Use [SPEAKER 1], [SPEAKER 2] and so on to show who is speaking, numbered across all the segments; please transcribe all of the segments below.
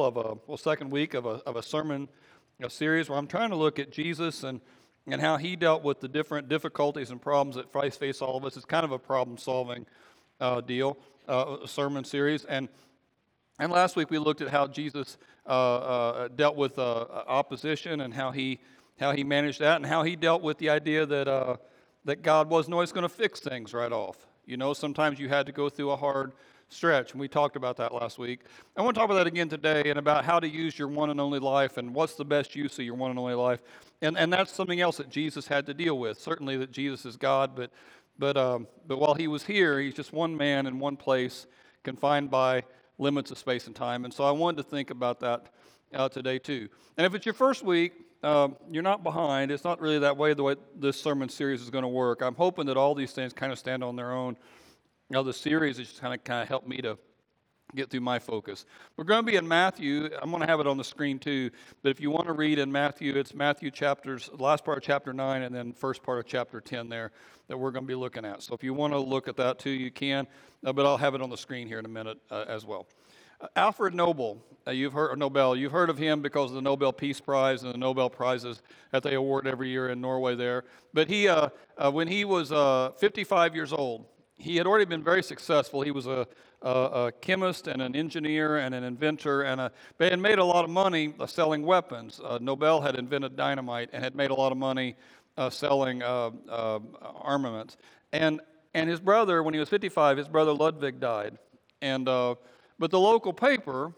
[SPEAKER 1] of a well, second week of a, of a sermon a series where I'm trying to look at Jesus and, and how he dealt with the different difficulties and problems that Christ face all of us. It's kind of a problem solving uh, deal, uh, sermon series. And, and last week we looked at how Jesus uh, uh dealt with uh, opposition and how he, how he managed that and how he dealt with the idea that, uh, that God wasn't always going to fix things right off. You know, sometimes you had to go through a hard stretch, and we talked about that last week. I want to talk about that again today and about how to use your one and only life and what's the best use of your one and only life. And, and that's something else that Jesus had to deal with. Certainly that Jesus is God, but, but, um, but while he was here, he's just one man in one place, confined by limits of space and time. And so I wanted to think about that uh, today too. And if it's your first week, uh, you're not behind. It's not really that way the way this sermon series is going to work. I'm hoping that all these things kind of stand on their own now, the series just kind of kind of helped me to get through my focus. We're going to be in Matthew. I'm going to have it on the screen too. But if you want to read in Matthew, it's Matthew chapters, last part of chapter 9 and then first part of chapter 10 there that we're going to be looking at. So if you want to look at that too, you can. Uh, but I'll have it on the screen here in a minute uh, as well. Uh, Alfred Nobel, uh, you've heard Nobel. You've heard of him because of the Nobel Peace Prize and the Nobel prizes that they award every year in Norway there. But he, uh, uh, when he was 55 years old, he had already been very successful. He was a, a, a, chemist and an engineer and an inventor, and a, they had made a lot of money uh, selling weapons. Uh, Nobel had invented dynamite and had made a lot of money uh, selling uh, uh armaments. And, and his brother, when he was 55, his brother Ludwig died. And, uh, but the local paper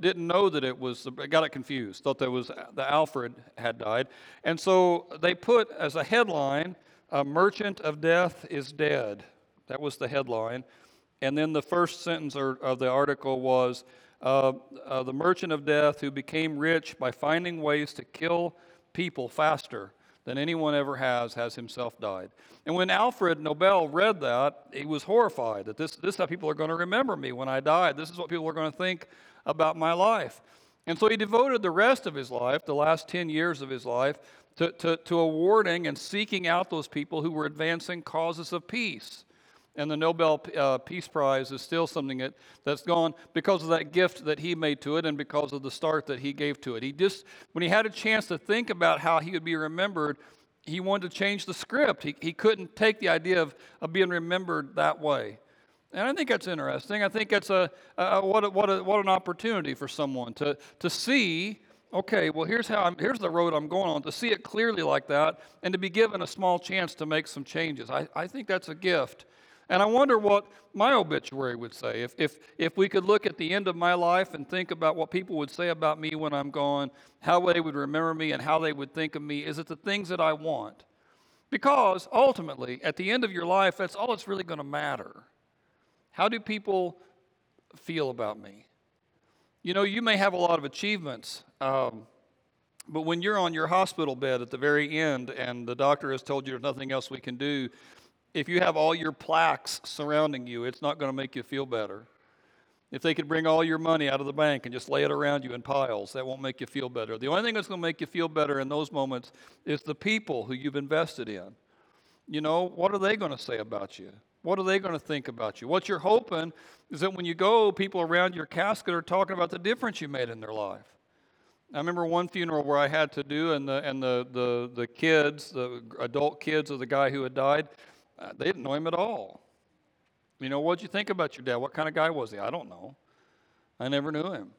[SPEAKER 1] didn't know that it was, got it confused, thought that was the Alfred had died. And so they put as a headline, a merchant of death is dead. That was the headline. And then the first sentence of the article was uh, uh, The merchant of death who became rich by finding ways to kill people faster than anyone ever has, has himself died. And when Alfred Nobel read that, he was horrified that this, this is how people are going to remember me when I die. This is what people are going to think about my life. And so he devoted the rest of his life, the last 10 years of his life, to, to, to awarding and seeking out those people who were advancing causes of peace. And the Nobel uh, Peace Prize is still something that, that's gone because of that gift that he made to it and because of the start that he gave to it. He just, when he had a chance to think about how he would be remembered, he wanted to change the script. He, he couldn't take the idea of, of being remembered that way. And I think that's interesting. I think that's a, a what, a, what, a, what an opportunity for someone to, to see, okay, well, here's, how I'm, here's the road I'm going on, to see it clearly like that, and to be given a small chance to make some changes. I, I think that's a gift. And I wonder what my obituary would say. If, if, if we could look at the end of my life and think about what people would say about me when I'm gone, how they would remember me, and how they would think of me, is it the things that I want? Because ultimately, at the end of your life, that's all that's really going to matter. How do people feel about me? You know, you may have a lot of achievements, um, but when you're on your hospital bed at the very end and the doctor has told you there's nothing else we can do, if you have all your plaques surrounding you, it's not going to make you feel better. If they could bring all your money out of the bank and just lay it around you in piles, that won't make you feel better. The only thing that's going to make you feel better in those moments is the people who you've invested in. You know, what are they going to say about you? What are they going to think about you? What you're hoping is that when you go, people around your casket are talking about the difference you made in their life. I remember one funeral where I had to do, and the and the the, the kids, the adult kids of the guy who had died, uh, they didn't know him at all. You know, what'd you think about your dad? What kind of guy was he? I don't know. I never knew him.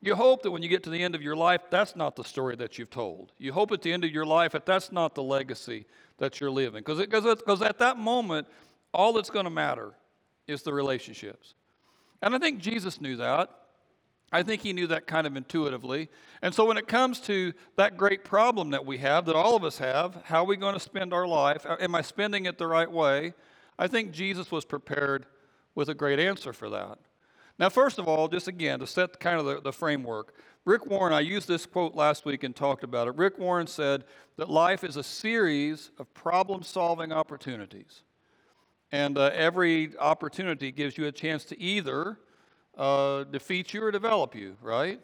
[SPEAKER 1] You hope that when you get to the end of your life, that's not the story that you've told. You hope at the end of your life that that's not the legacy that you're living. Because at that moment, all that's going to matter is the relationships. And I think Jesus knew that. I think he knew that kind of intuitively. And so when it comes to that great problem that we have, that all of us have, how are we going to spend our life? Am I spending it the right way? I think Jesus was prepared with a great answer for that. Now, first of all, just again, to set kind of the, the framework, Rick Warren, I used this quote last week and talked about it. Rick Warren said that life is a series of problem solving opportunities. And uh, every opportunity gives you a chance to either uh, defeat you or develop you, right?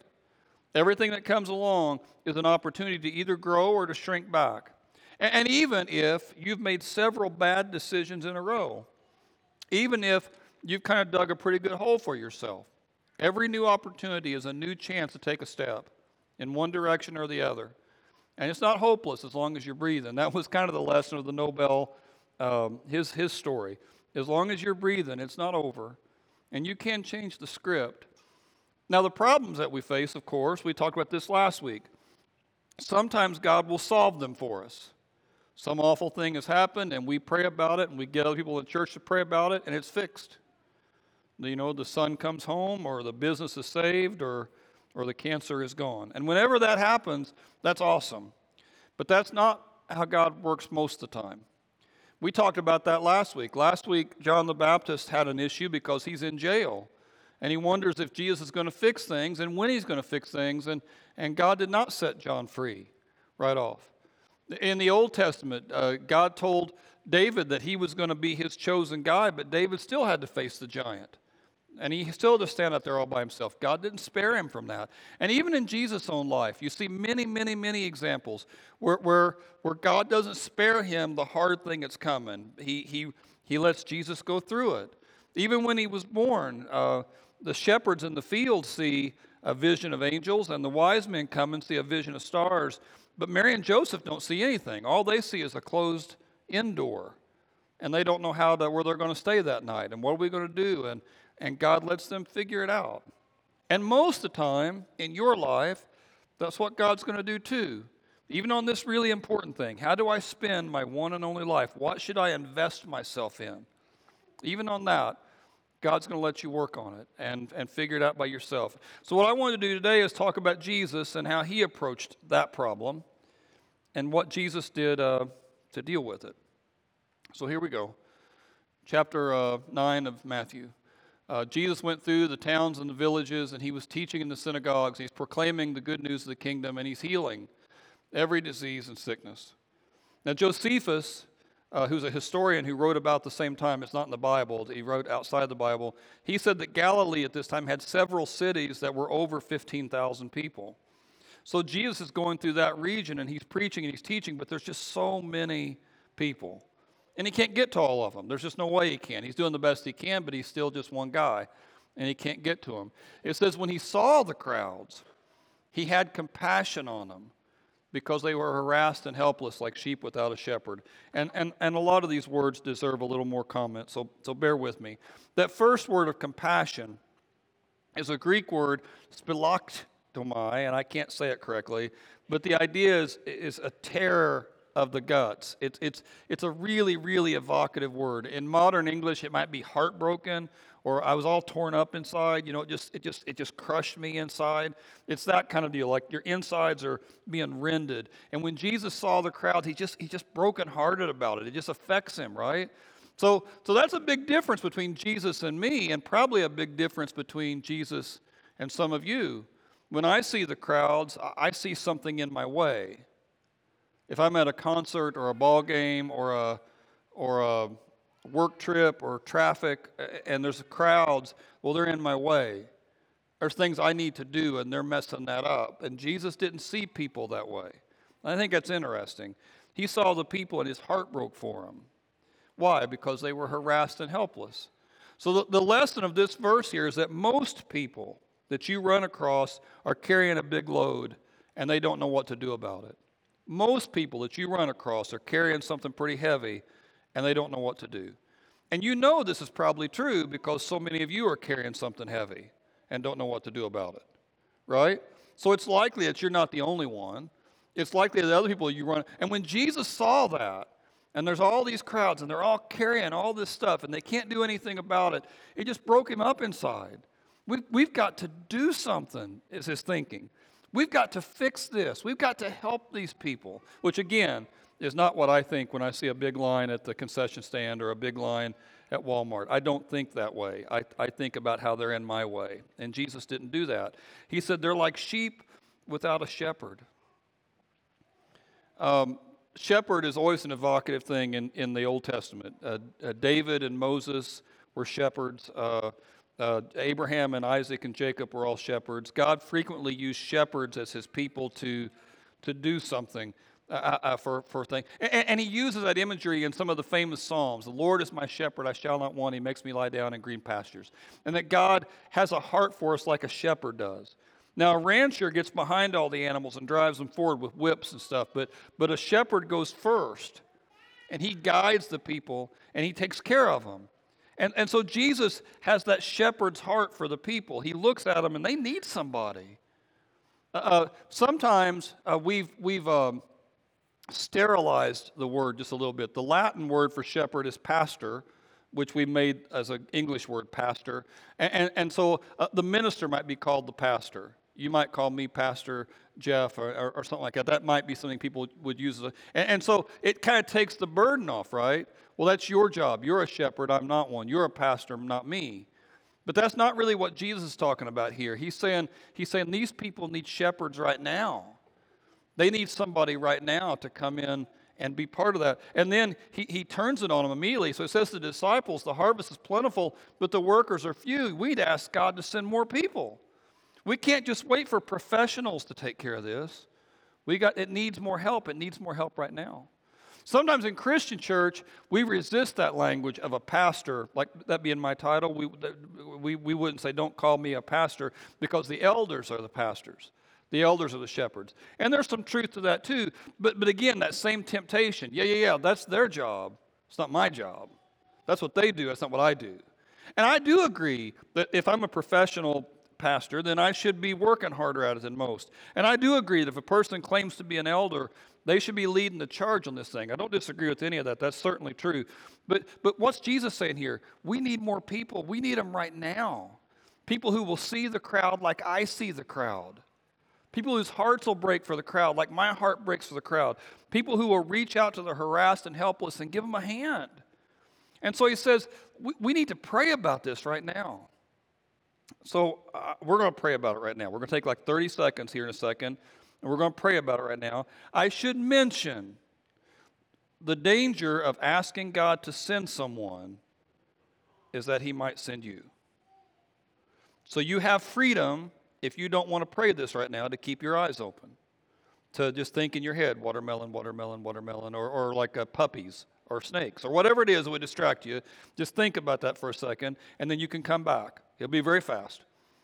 [SPEAKER 1] Everything that comes along is an opportunity to either grow or to shrink back. And, and even if you've made several bad decisions in a row, even if you've kind of dug a pretty good hole for yourself, Every new opportunity is a new chance to take a step in one direction or the other. And it's not hopeless as long as you're breathing. That was kind of the lesson of the Nobel, um, his, his story. As long as you're breathing, it's not over. And you can change the script. Now, the problems that we face, of course, we talked about this last week. Sometimes God will solve them for us. Some awful thing has happened, and we pray about it, and we get other people in church to pray about it, and it's fixed. You know, the son comes home, or the business is saved, or, or the cancer is gone. And whenever that happens, that's awesome. But that's not how God works most of the time. We talked about that last week. Last week, John the Baptist had an issue because he's in jail. And he wonders if Jesus is going to fix things and when he's going to fix things. And, and God did not set John free right off. In the Old Testament, uh, God told David that he was going to be his chosen guy, but David still had to face the giant. And he still to stand out there all by himself. God didn't spare him from that. And even in Jesus' own life, you see many, many, many examples where, where, where God doesn't spare him the hard thing that's coming. He, he, he lets Jesus go through it. Even when he was born, uh, the shepherds in the field see a vision of angels, and the wise men come and see a vision of stars. But Mary and Joseph don't see anything. All they see is a closed indoor. And they don't know how to, where they're going to stay that night and what are we going to do. And, and God lets them figure it out. And most of the time in your life, that's what God's going to do too. Even on this really important thing how do I spend my one and only life? What should I invest myself in? Even on that, God's going to let you work on it and, and figure it out by yourself. So, what I want to do today is talk about Jesus and how he approached that problem and what Jesus did uh, to deal with it. So, here we go. Chapter uh, 9 of Matthew. Uh, Jesus went through the towns and the villages, and he was teaching in the synagogues. He's proclaiming the good news of the kingdom, and he's healing every disease and sickness. Now, Josephus uh, who's a historian who wrote about the same time. It's not in the Bible, he wrote outside the Bible. He said that Galilee at this time had several cities that were over 15,000 people. So Jesus is going through that region and he's preaching and he's teaching, but there's just so many people. And he can't get to all of them. There's just no way he can. He's doing the best he can, but he's still just one guy and he can't get to them. It says, when he saw the crowds, he had compassion on them because they were harassed and helpless like sheep without a shepherd. And, and, and a lot of these words deserve a little more comment, so, so bear with me. That first word of compassion is a Greek word, spilaktomai, and I can't say it correctly, but the idea is, is a terror of the guts. It's, it's, it's a really, really evocative word. In modern English, it might be heartbroken or I was all torn up inside. You know, it just it just it just crushed me inside. It's that kind of deal. Like your insides are being rended. And when Jesus saw the crowd, he just he just brokenhearted about it. It just affects him, right? So so that's a big difference between Jesus and me, and probably a big difference between Jesus and some of you. When I see the crowds, I see something in my way. If I'm at a concert or a ball game or a or a work trip or traffic and there's crowds, well, they're in my way. There's things I need to do and they're messing that up. And Jesus didn't see people that way. I think that's interesting. He saw the people and his heart broke for them. Why? Because they were harassed and helpless. So the, the lesson of this verse here is that most people that you run across are carrying a big load and they don't know what to do about it. Most people that you run across are carrying something pretty heavy and they don't know what to do. And you know this is probably true because so many of you are carrying something heavy and don't know what to do about it, right? So it's likely that you're not the only one. It's likely that other people you run. And when Jesus saw that, and there's all these crowds, and they're all carrying all this stuff, and they can't do anything about it, it just broke him up inside. We've, we've got to do something, is his thinking. We've got to fix this. We've got to help these people, which again, is not what I think when I see a big line at the concession stand or a big line at Walmart. I don't think that way. I, I think about how they're in my way. And Jesus didn't do that. He said they're like sheep without a shepherd. Um, shepherd is always an evocative thing in, in the Old Testament. Uh, uh, David and Moses were shepherds. Uh, uh Abraham and Isaac and Jacob were all shepherds. God frequently used shepherds as his people to, to do something. uh, uh, for, for things. And, and, he uses that imagery in some of the famous Psalms. The Lord is my shepherd, I shall not want. He makes me lie down in green pastures. And that God has a heart for us like a shepherd does. Now, a rancher gets behind all the animals and drives them forward with whips and stuff, but, but a shepherd goes first and he guides the people and he takes care of them. And, and so Jesus has that shepherd's heart for the people. He looks at them and they need somebody. Uh, uh sometimes uh, we've, we've um, sterilized the word just a little bit. The Latin word for shepherd is pastor, which we made as an English word, pastor. And, and, and so uh, the minister might be called the pastor. You might call me Pastor Jeff or, or, or something like that. That might be something people would use. A, and, and so it kind of takes the burden off, right? Well, that's your job. You're a shepherd. I'm not one. You're a pastor, not me. But that's not really what Jesus is talking about here. He's saying, he's saying these people need shepherds right now. They need somebody right now to come in and be part of that. And then he, he turns it on them immediately. So it says to the disciples, the harvest is plentiful, but the workers are few. We'd ask God to send more people. We can't just wait for professionals to take care of this. We got, it needs more help. It needs more help right now. Sometimes in Christian church, we resist that language of a pastor, like that being my title. We, we, we wouldn't say, don't call me a pastor, because the elders are the pastors. The elders are the shepherds. And there's some truth to that too. But, but again, that same temptation. Yeah, yeah, yeah, that's their job. It's not my job. That's what they do. That's not what I do. And I do agree that if I'm a professional pastor, then I should be working harder at it than most. And I do agree that if a person claims to be an elder, they should be leading the charge on this thing. I don't disagree with any of that. That's certainly true. But, but what's Jesus saying here? We need more people. We need them right now. People who will see the crowd like I see the crowd. People whose hearts will break for the crowd like my heart breaks for the crowd. People who will reach out to the harassed and helpless and give them a hand. And so he says, we, we need to pray about this right now. So uh, we're going to pray about it right now. We're going to take like 30 seconds here in a second, and we're going to pray about it right now. I should mention the danger of asking God to send someone is that He might send you. So you have freedom, if you don't want to pray this right now, to keep your eyes open, to just think in your head watermelon, watermelon, watermelon, or, or like uh, puppies or snakes or whatever it is that would distract you. Just think about that for a second, and then you can come back. It'll be very fast.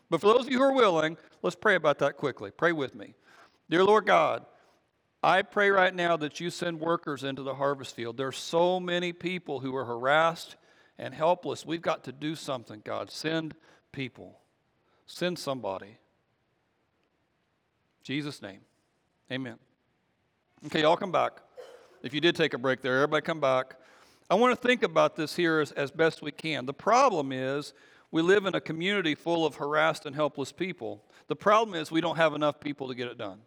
[SPEAKER 1] But for those of you who are willing, let's pray about that quickly. Pray with me. Dear Lord God, I pray right now that you send workers into the harvest field. There are so many people who are harassed and helpless. We've got to do something, God. Send people. Send somebody. Jesus' name. Amen. Okay, y'all come back. If you did take a break there, everybody come back. I want to think about this here as, as best we can. The problem is we live in a community full of harassed and helpless people. The problem is we don't have enough people to get it done.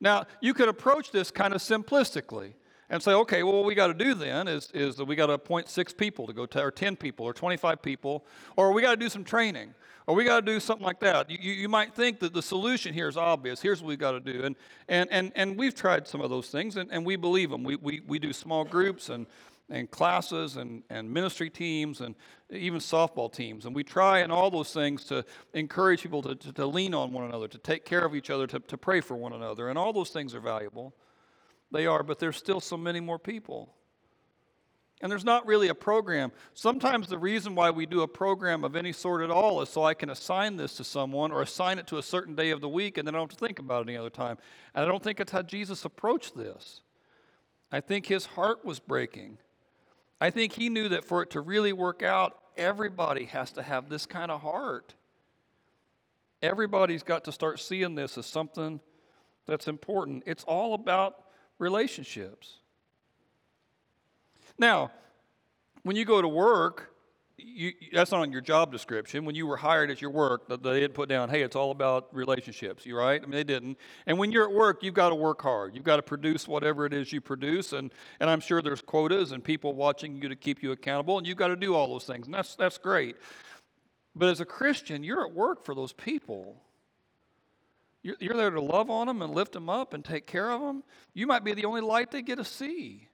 [SPEAKER 1] Now, you could approach this kind of simplistically and say, okay, well, what we got to do then is, is that we got to appoint six people to go, to, or 10 people, or 25 people, or we got to do some training, or we got to do something like that. You, you, you might think that the solution here is obvious. Here's what we got to do. And, and, and, and we've tried some of those things, and, and we believe them. We, we, we do small groups and and classes and, and ministry teams and even softball teams. And we try in all those things to encourage people to, to, to, lean on one another, to take care of each other, to, to pray for one another. And all those things are valuable. They are, but there's still so many more people. And there's not really a program. Sometimes the reason why we do a program of any sort at all is so I can assign this to someone or assign it to a certain day of the week and then I don't have to think about it any other time. And I don't think it's how Jesus approached this. I think his heart was breaking. I think he knew that for it to really work out, everybody has to have this kind of heart. Everybody's got to start seeing this as something that's important. It's all about relationships. Now, when you go to work, you, that's not on your job description. When you were hired at your work, they didn't put down, hey, it's all about relationships. You right? I mean, they didn't. And when you're at work, you've got to work hard. You've got to produce whatever it is you produce, and and I'm sure there's quotas and people watching you to keep you accountable, and you've got to do all those things, and that's that's great. But as a Christian, you're at work for those people. You're, you're there to love on them and lift them up and take care of them. You might be the only light they get to see.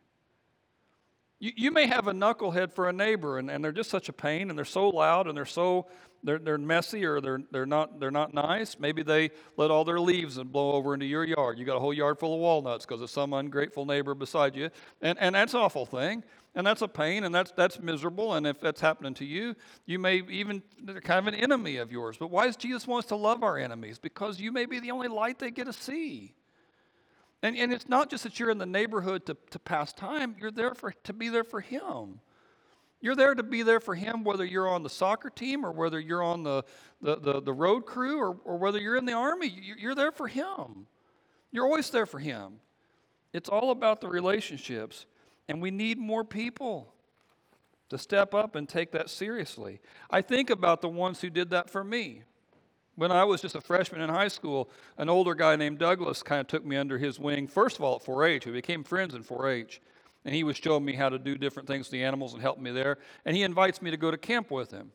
[SPEAKER 1] You, you may have a knucklehead for a neighbor, and, and they're just such a pain, and they're so loud, and they're so they're, they're messy, or they're, they're, not, they're not nice. Maybe they let all their leaves and blow over into your yard. You got a whole yard full of walnuts because of some ungrateful neighbor beside you, and, and that's an awful thing, and that's a pain, and that's, that's miserable, and if that's happening to you, you may even, they're kind of an enemy of yours. But why does Jesus want us to love our enemies? Because you may be the only light they get to see. And, and it's not just that you're in the neighborhood to, to pass time, you're there for, to be there for Him. You're there to be there for Him, whether you're on the soccer team or whether you're on the, the, the, the road crew or, or whether you're in the army. You're there for Him. You're always there for Him. It's all about the relationships, and we need more people to step up and take that seriously. I think about the ones who did that for me. When I was just a freshman in high school, an older guy named Douglas kind of took me under his wing, first of all at 4 H. We became friends in 4 H. And he was showing me how to do different things to the animals and helping me there. And he invites me to go to camp with him.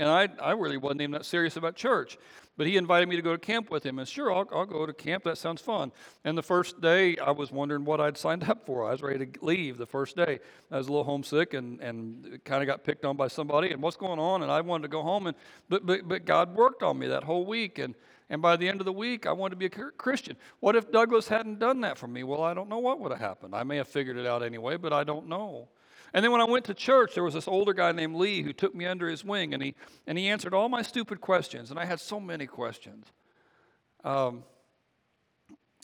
[SPEAKER 1] And I, I really wasn't even that serious about church. But he invited me to go to camp with him. And sure, I'll, I'll go to camp. That sounds fun. And the first day, I was wondering what I'd signed up for. I was ready to leave the first day. I was a little homesick and, and kind of got picked on by somebody. And what's going on? And I wanted to go home. And, but, but, but God worked on me that whole week. And, and by the end of the week, I wanted to be a Christian. What if Douglas hadn't done that for me? Well, I don't know what would have happened. I may have figured it out anyway, but I don't know. And then when I went to church, there was this older guy named Lee who took me under his wing, and he, and he answered all my stupid questions. And I had so many questions. Um,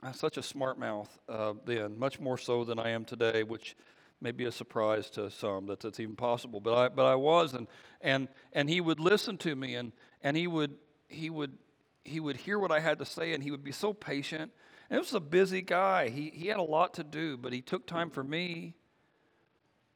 [SPEAKER 1] I was such a smart mouth uh, then, much more so than I am today, which may be a surprise to some that that's even possible. But I, but I was, and, and, and he would listen to me, and, and he, would, he, would, he would hear what I had to say, and he would be so patient. And it was a busy guy. He, he had a lot to do, but he took time for me.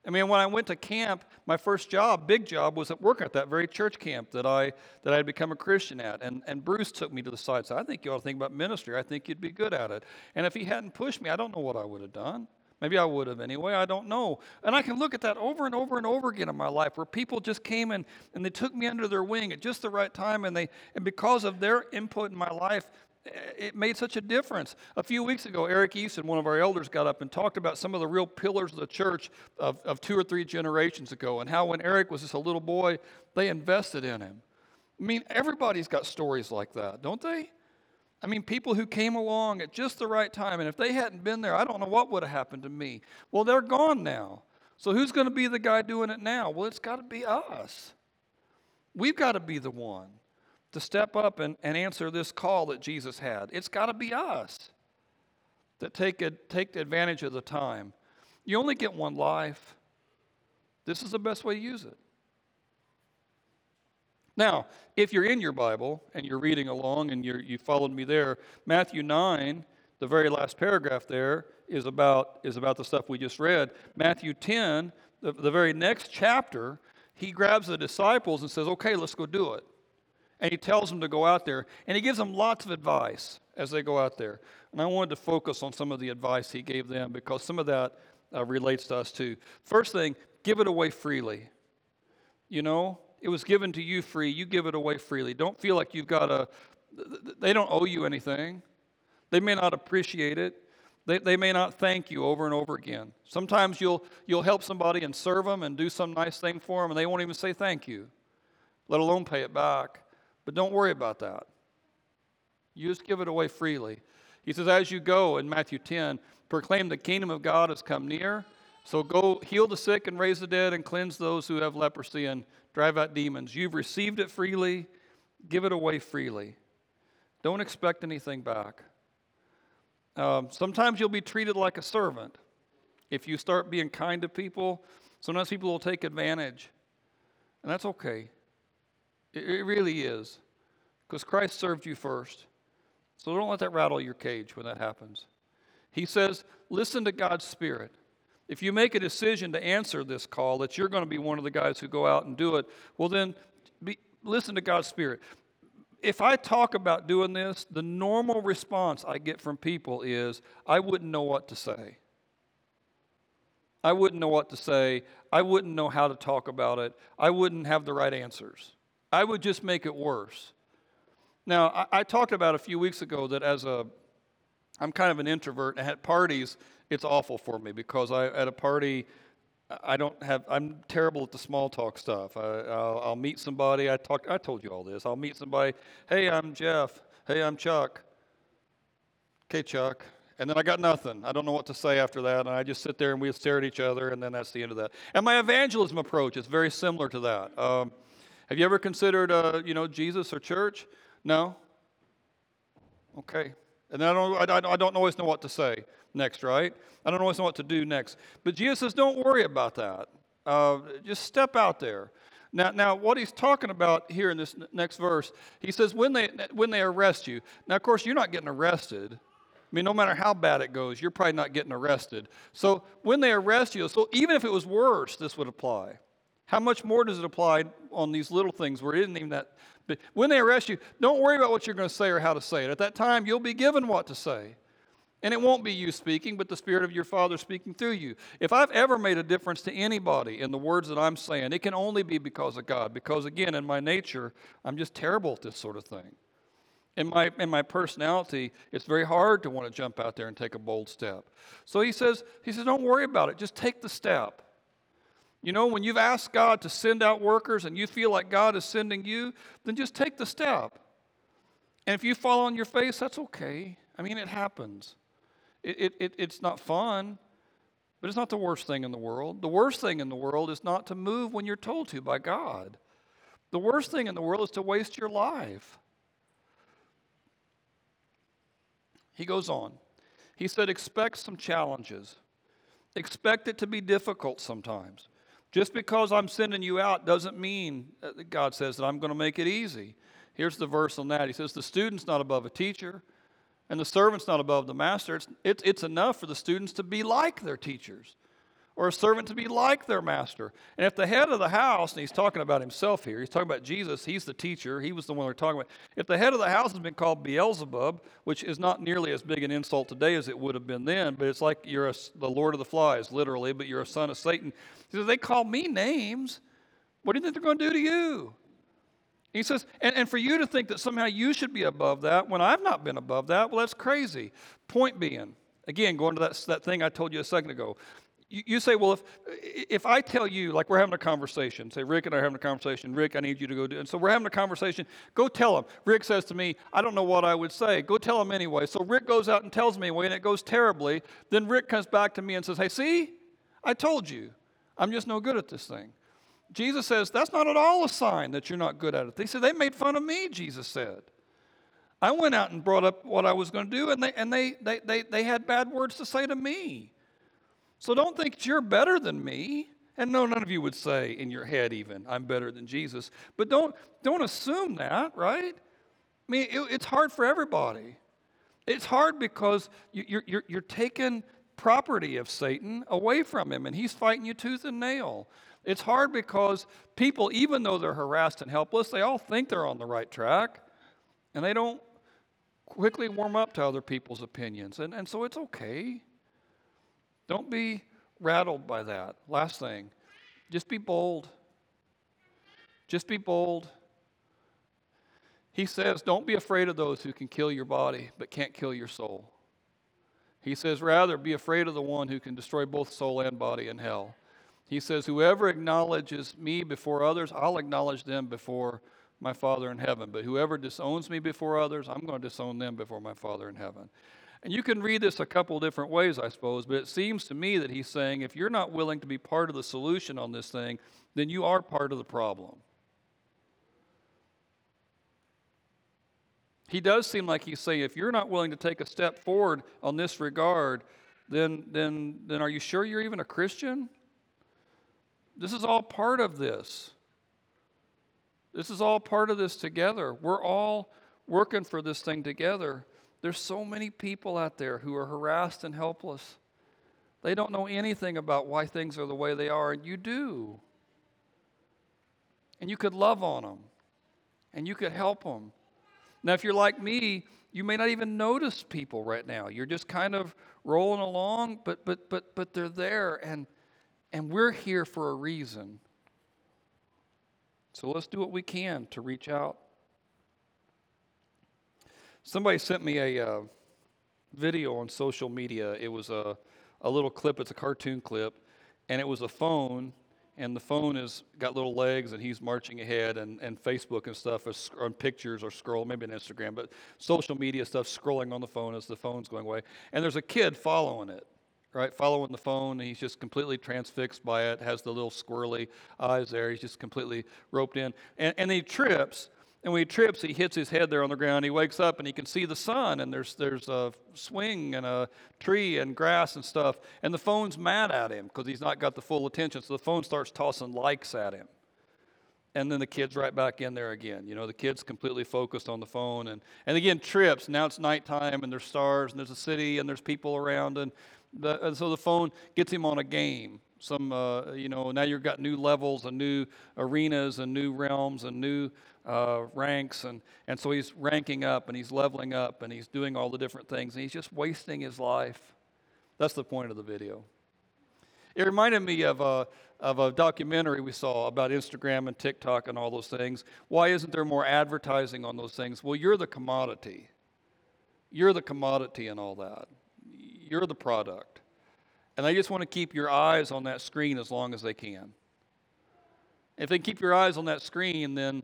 [SPEAKER 1] I mean, when I went to camp, my first job, big job, was at work at that very church camp that I that I had become a Christian at. And and Bruce took me to the side and said, I think you ought to think about ministry. I think you'd be good at it. And if he hadn't pushed me, I don't know what I would have done. Maybe I would have anyway. I don't know. And I can look at that over and over and over again in my life where people just came in and they took me under their wing at just the right time and they and because of their input in my life, it made such a difference. A few weeks ago, Eric Easton, one of our elders, got up and talked about some of the real pillars of the church of, of two or three generations ago, and how when Eric was just a little boy, they invested in him. I mean, everybody's got stories like that, don't they? I mean, people who came along at just the right time, and if they hadn't been there, I don't know what would have happened to me. Well, they're gone now. So who's going to be the guy doing it now? Well, it's got to be us. We've got to be the one to step up and, and answer this call that Jesus had. It's got to be us that take, a, take advantage of the time. You only get one life. This is the best way to use it. Now, if you're in your Bible and you're reading along and you followed me there, Matthew 9, the very last paragraph there, is about, is about the stuff we just read. Matthew 10, the, the very next chapter, he grabs the disciples and says, Okay, let's go do it and he tells them to go out there. And he gives them lots of advice as they go out there. And I wanted to focus on some of the advice he gave them because some of that uh, relates to us too. First thing, give it away freely. You know, it was given to you free. You give it away freely. Don't feel like you've got to, they don't owe you anything. They may not appreciate it. They, they may not thank you over and over again. Sometimes you'll, you'll help somebody and serve them and do some nice thing for them, and they won't even say thank you, let alone pay it back. But don't worry about that. You just give it away freely. He says, as you go in Matthew 10, proclaim the kingdom of God has come near. So go heal the sick and raise the dead and cleanse those who have leprosy and drive out demons. You've received it freely, give it away freely. Don't expect anything back. Um, sometimes you'll be treated like a servant. If you start being kind to people, sometimes people will take advantage. And that's okay. It, it really is. Because Christ served you first. So don't let that rattle your cage when that happens. He says, listen to God's Spirit. If you make a decision to answer this call that you're going to be one of the guys who go out and do it, well, then be, listen to God's Spirit. If I talk about doing this, the normal response I get from people is, I wouldn't know what to say. I wouldn't know what to say. I wouldn't know how to talk about it. I wouldn't have the right answers. I would just make it worse. Now, I, I talked about a few weeks ago that as a, I'm kind of an introvert, and at parties, it's awful for me because I, at a party, I don't have. I'm terrible at the small talk stuff. I, will I'll meet somebody. I talk. I told you all this. I'll meet somebody. Hey, I'm Jeff. Hey, I'm Chuck. Okay, Chuck. And then I got nothing. I don't know what to say after that. And I just sit there and we stare at each other, and then that's the end of that. And my evangelism approach is very similar to that. Um, have you ever considered, uh, you know, Jesus or church? No. Okay. And I don't, I, don't always know what to say next, right? I don't always know what to do next. But Jesus says, don't worry about that. Uh, just step out there. Now, now, what he's talking about here in this next verse, he says, when they, when they arrest you. Now, of course, you're not getting arrested. I mean, no matter how bad it goes, you're probably not getting arrested. So, when they arrest you, so even if it was worse, this would apply. How much more does it apply on these little things where it isn't even that? But when they arrest you, don't worry about what you're going to say or how to say it. At that time, you'll be given what to say. And it won't be you speaking, but the Spirit of your Father speaking through you. If I've ever made a difference to anybody in the words that I'm saying, it can only be because of God. Because again, in my nature, I'm just terrible at this sort of thing. In my, in my personality, it's very hard to want to jump out there and take a bold step. So he says, he says, don't worry about it. Just take the step. You know, when you've asked God to send out workers and you feel like God is sending you, then just take the step. And if you fall on your face, that's okay. I mean, it happens. It, it, it's not fun, but it's not the worst thing in the world. The worst thing in the world is not to move when you're told to by God. The worst thing in the world is to waste your life. He goes on. He said, expect some challenges. Expect it to be difficult sometimes. Just because I'm sending you out doesn't mean, God says, that I'm going to make it easy. Here's the verse on that. He says, The student's not above a teacher, and the servant's not above the master. It's, it's, it's enough for the students to be like their teachers or a servant to be like their master. And if the head of the house, and he's talking about himself here, he's talking about Jesus, he's the teacher, he was the one we're talking about. If the head of the house has been called Beelzebub, which is not nearly as big an insult today as it would have been then, but it's like you're a, the Lord of the Flies, literally, but you're a son of Satan. He says, They call me names. What do you think they're going to do to you? He says, and, and for you to think that somehow you should be above that when I've not been above that, well, that's crazy. Point being, again, going to that, that thing I told you a second ago. You, you say, well, if, if I tell you, like we're having a conversation, say, Rick and I are having a conversation, Rick, I need you to go do And so we're having a conversation, go tell him. Rick says to me, I don't know what I would say. Go tell him anyway. So Rick goes out and tells me and it goes terribly. Then Rick comes back to me and says, hey, see, I told you. I'm just no good at this thing. Jesus says, That's not at all a sign that you're not good at it. They said, They made fun of me, Jesus said. I went out and brought up what I was going to do, and they, and they, they, they, they had bad words to say to me. So don't think you're better than me. And no, none of you would say in your head, even, I'm better than Jesus. But don't, don't assume that, right? I mean, it, it's hard for everybody. It's hard because you, you're, you're, you're taking property of Satan away from him, and he's fighting you tooth and nail. It's hard because people, even though they're harassed and helpless, they all think they're on the right track and they don't quickly warm up to other people's opinions. And, and so it's okay. Don't be rattled by that. Last thing, just be bold. Just be bold. He says, Don't be afraid of those who can kill your body but can't kill your soul. He says, Rather, be afraid of the one who can destroy both soul and body in hell. He says, Whoever acknowledges me before others, I'll acknowledge them before my Father in heaven. But whoever disowns me before others, I'm going to disown them before my Father in heaven. And you can read this a couple different ways, I suppose, but it seems to me that he's saying if you're not willing to be part of the solution on this thing, then you are part of the problem. He does seem like he's saying if you're not willing to take a step forward on this regard, then, then, then are you sure you're even a Christian? This is all part of this. This is all part of this together. We're all working for this thing together. There's so many people out there who are harassed and helpless. They don't know anything about why things are the way they are, and you do. And you could love on them, and you could help them. Now, if you're like me, you may not even notice people right now. You're just kind of rolling along, but but but but they're there, and and we're here for a reason. So let's do what we can to reach out. Somebody sent me a uh, video on social media. It was a, a little clip, it's a cartoon clip. and it was a phone, and the phone has got little legs, and he's marching ahead, and, and Facebook and stuff, is, on pictures or scroll, maybe on Instagram, but social media stuff scrolling on the phone as the phone's going away. And there's a kid following it, right? Following the phone, and he's just completely transfixed by it, has the little squirrely eyes there. He's just completely roped in. And, and he trips, and when he trips, he hits his head there on the ground. He wakes up and he can see the sun, and there's, there's a swing and a tree and grass and stuff. And the phone's mad at him because he's not got the full attention. So the phone starts tossing likes at him. And then the kid's right back in there again. You know, the kid's completely focused on the phone. And, and again, trips. Now it's nighttime, and there's stars, and there's a city, and there's people around. And, the, and so the phone gets him on a game some uh, you know now you've got new levels and new arenas and new realms and new uh, ranks and, and so he's ranking up and he's leveling up and he's doing all the different things and he's just wasting his life. That's the point of the video. It reminded me of a, of a documentary we saw about instagram and tiktok and all those things. Why isn't there more advertising on those things? Well you're the commodity. You're the commodity and all that. You're the product. And they just want to keep your eyes on that screen as long as they can. If they keep your eyes on that screen, then,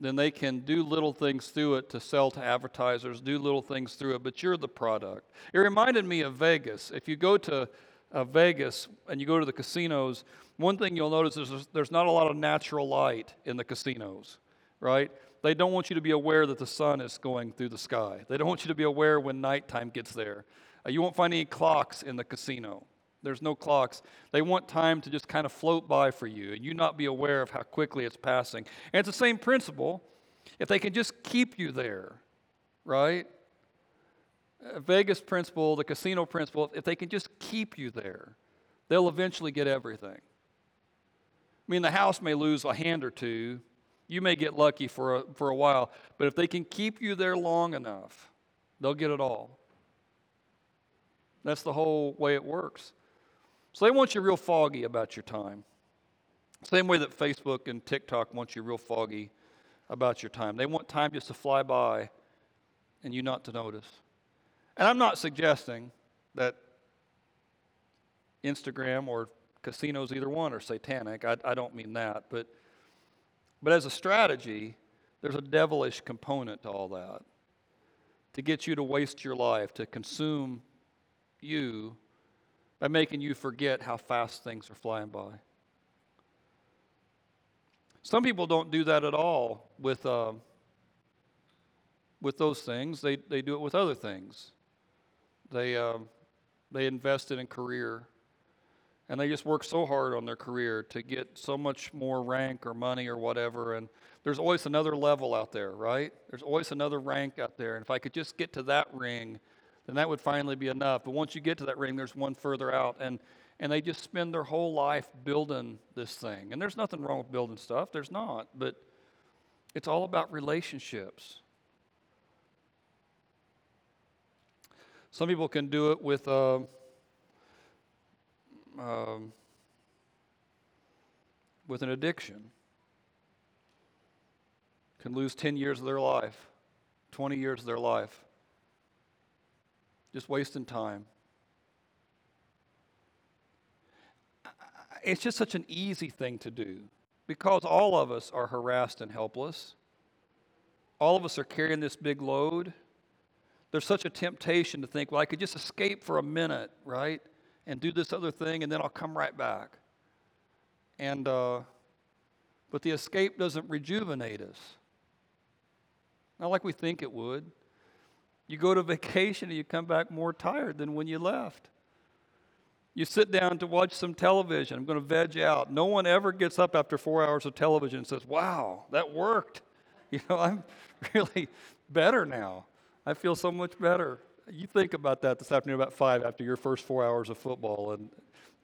[SPEAKER 1] then they can do little things through it to sell to advertisers, do little things through it, but you're the product. It reminded me of Vegas. If you go to uh, Vegas and you go to the casinos, one thing you'll notice is there's not a lot of natural light in the casinos, right? They don't want you to be aware that the sun is going through the sky. They don't want you to be aware when nighttime gets there. Uh, you won't find any clocks in the casino. There's no clocks. They want time to just kind of float by for you and you not be aware of how quickly it's passing. And it's the same principle. If they can just keep you there, right? Vegas principle, the casino principle, if they can just keep you there, they'll eventually get everything. I mean, the house may lose a hand or two. You may get lucky for a, for a while, but if they can keep you there long enough, they'll get it all. That's the whole way it works. So they want you real foggy about your time. Same way that Facebook and TikTok want you real foggy about your time. They want time just to fly by and you not to notice. And I'm not suggesting that Instagram or casinos, either one, are satanic. I, I don't mean that. But, but as a strategy, there's a devilish component to all that to get you to waste your life, to consume you by making you forget how fast things are flying by. Some people don't do that at all with, uh, with those things, they, they do it with other things. They, uh, they invest in a career and they just work so hard on their career to get so much more rank or money or whatever and there's always another level out there right there's always another rank out there and if i could just get to that ring then that would finally be enough. But once you get to that ring, there's one further out. And, and they just spend their whole life building this thing. And there's nothing wrong with building stuff, there's not. But it's all about relationships. Some people can do it with uh, with an addiction. Can lose 10 years of their life, 20 years of their life just wasting time. It's just such an easy thing to do because all of us are harassed and helpless. All of us are carrying this big load. There's such a temptation to think, well, I could just escape for a minute, right? And do this other thing, and then I'll come right back. And, uh, but the escape doesn't rejuvenate us. Not like we think it would. You go to vacation and you come back more tired than when you left. You sit down to watch some television. I'm going to veg out. No one ever gets up after four hours of television and says, Wow, that worked. You know, I'm really better now. I feel so much better. You think about that this afternoon about five after your first four hours of football, and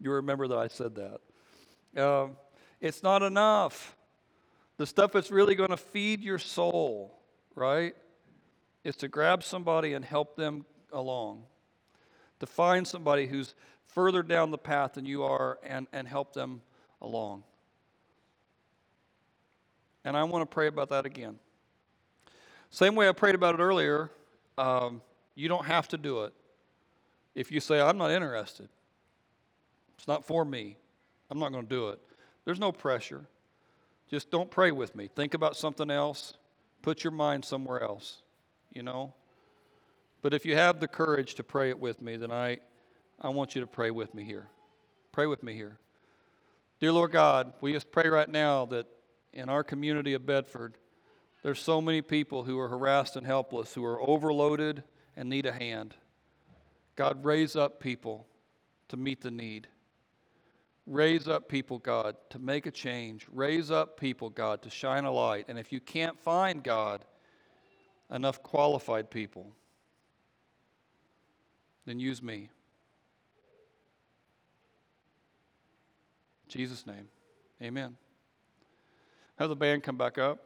[SPEAKER 1] you remember that I said that. Uh, it's not enough. The stuff that's really going to feed your soul, right? Is to grab somebody and help them along, to find somebody who's further down the path than you are and, and help them along. And I want to pray about that again. Same way I prayed about it earlier, um, you don't have to do it. If you say, I'm not interested, it's not for me, I'm not going to do it. There's no pressure. Just don't pray with me. Think about something else. Put your mind somewhere else, you know? But if you have the courage to pray it with me, then I, I want you to pray with me here. Pray with me here. Dear Lord God, we just pray right now that in our community of Bedford, there's so many people who are harassed and helpless, who are overloaded and need a hand. God, raise up people to meet the need. Raise up people, God, to make a change. Raise up people, God, to shine a light. And if you can't find, God, enough qualified people, then use me. In Jesus' name, amen. Have the band come back up.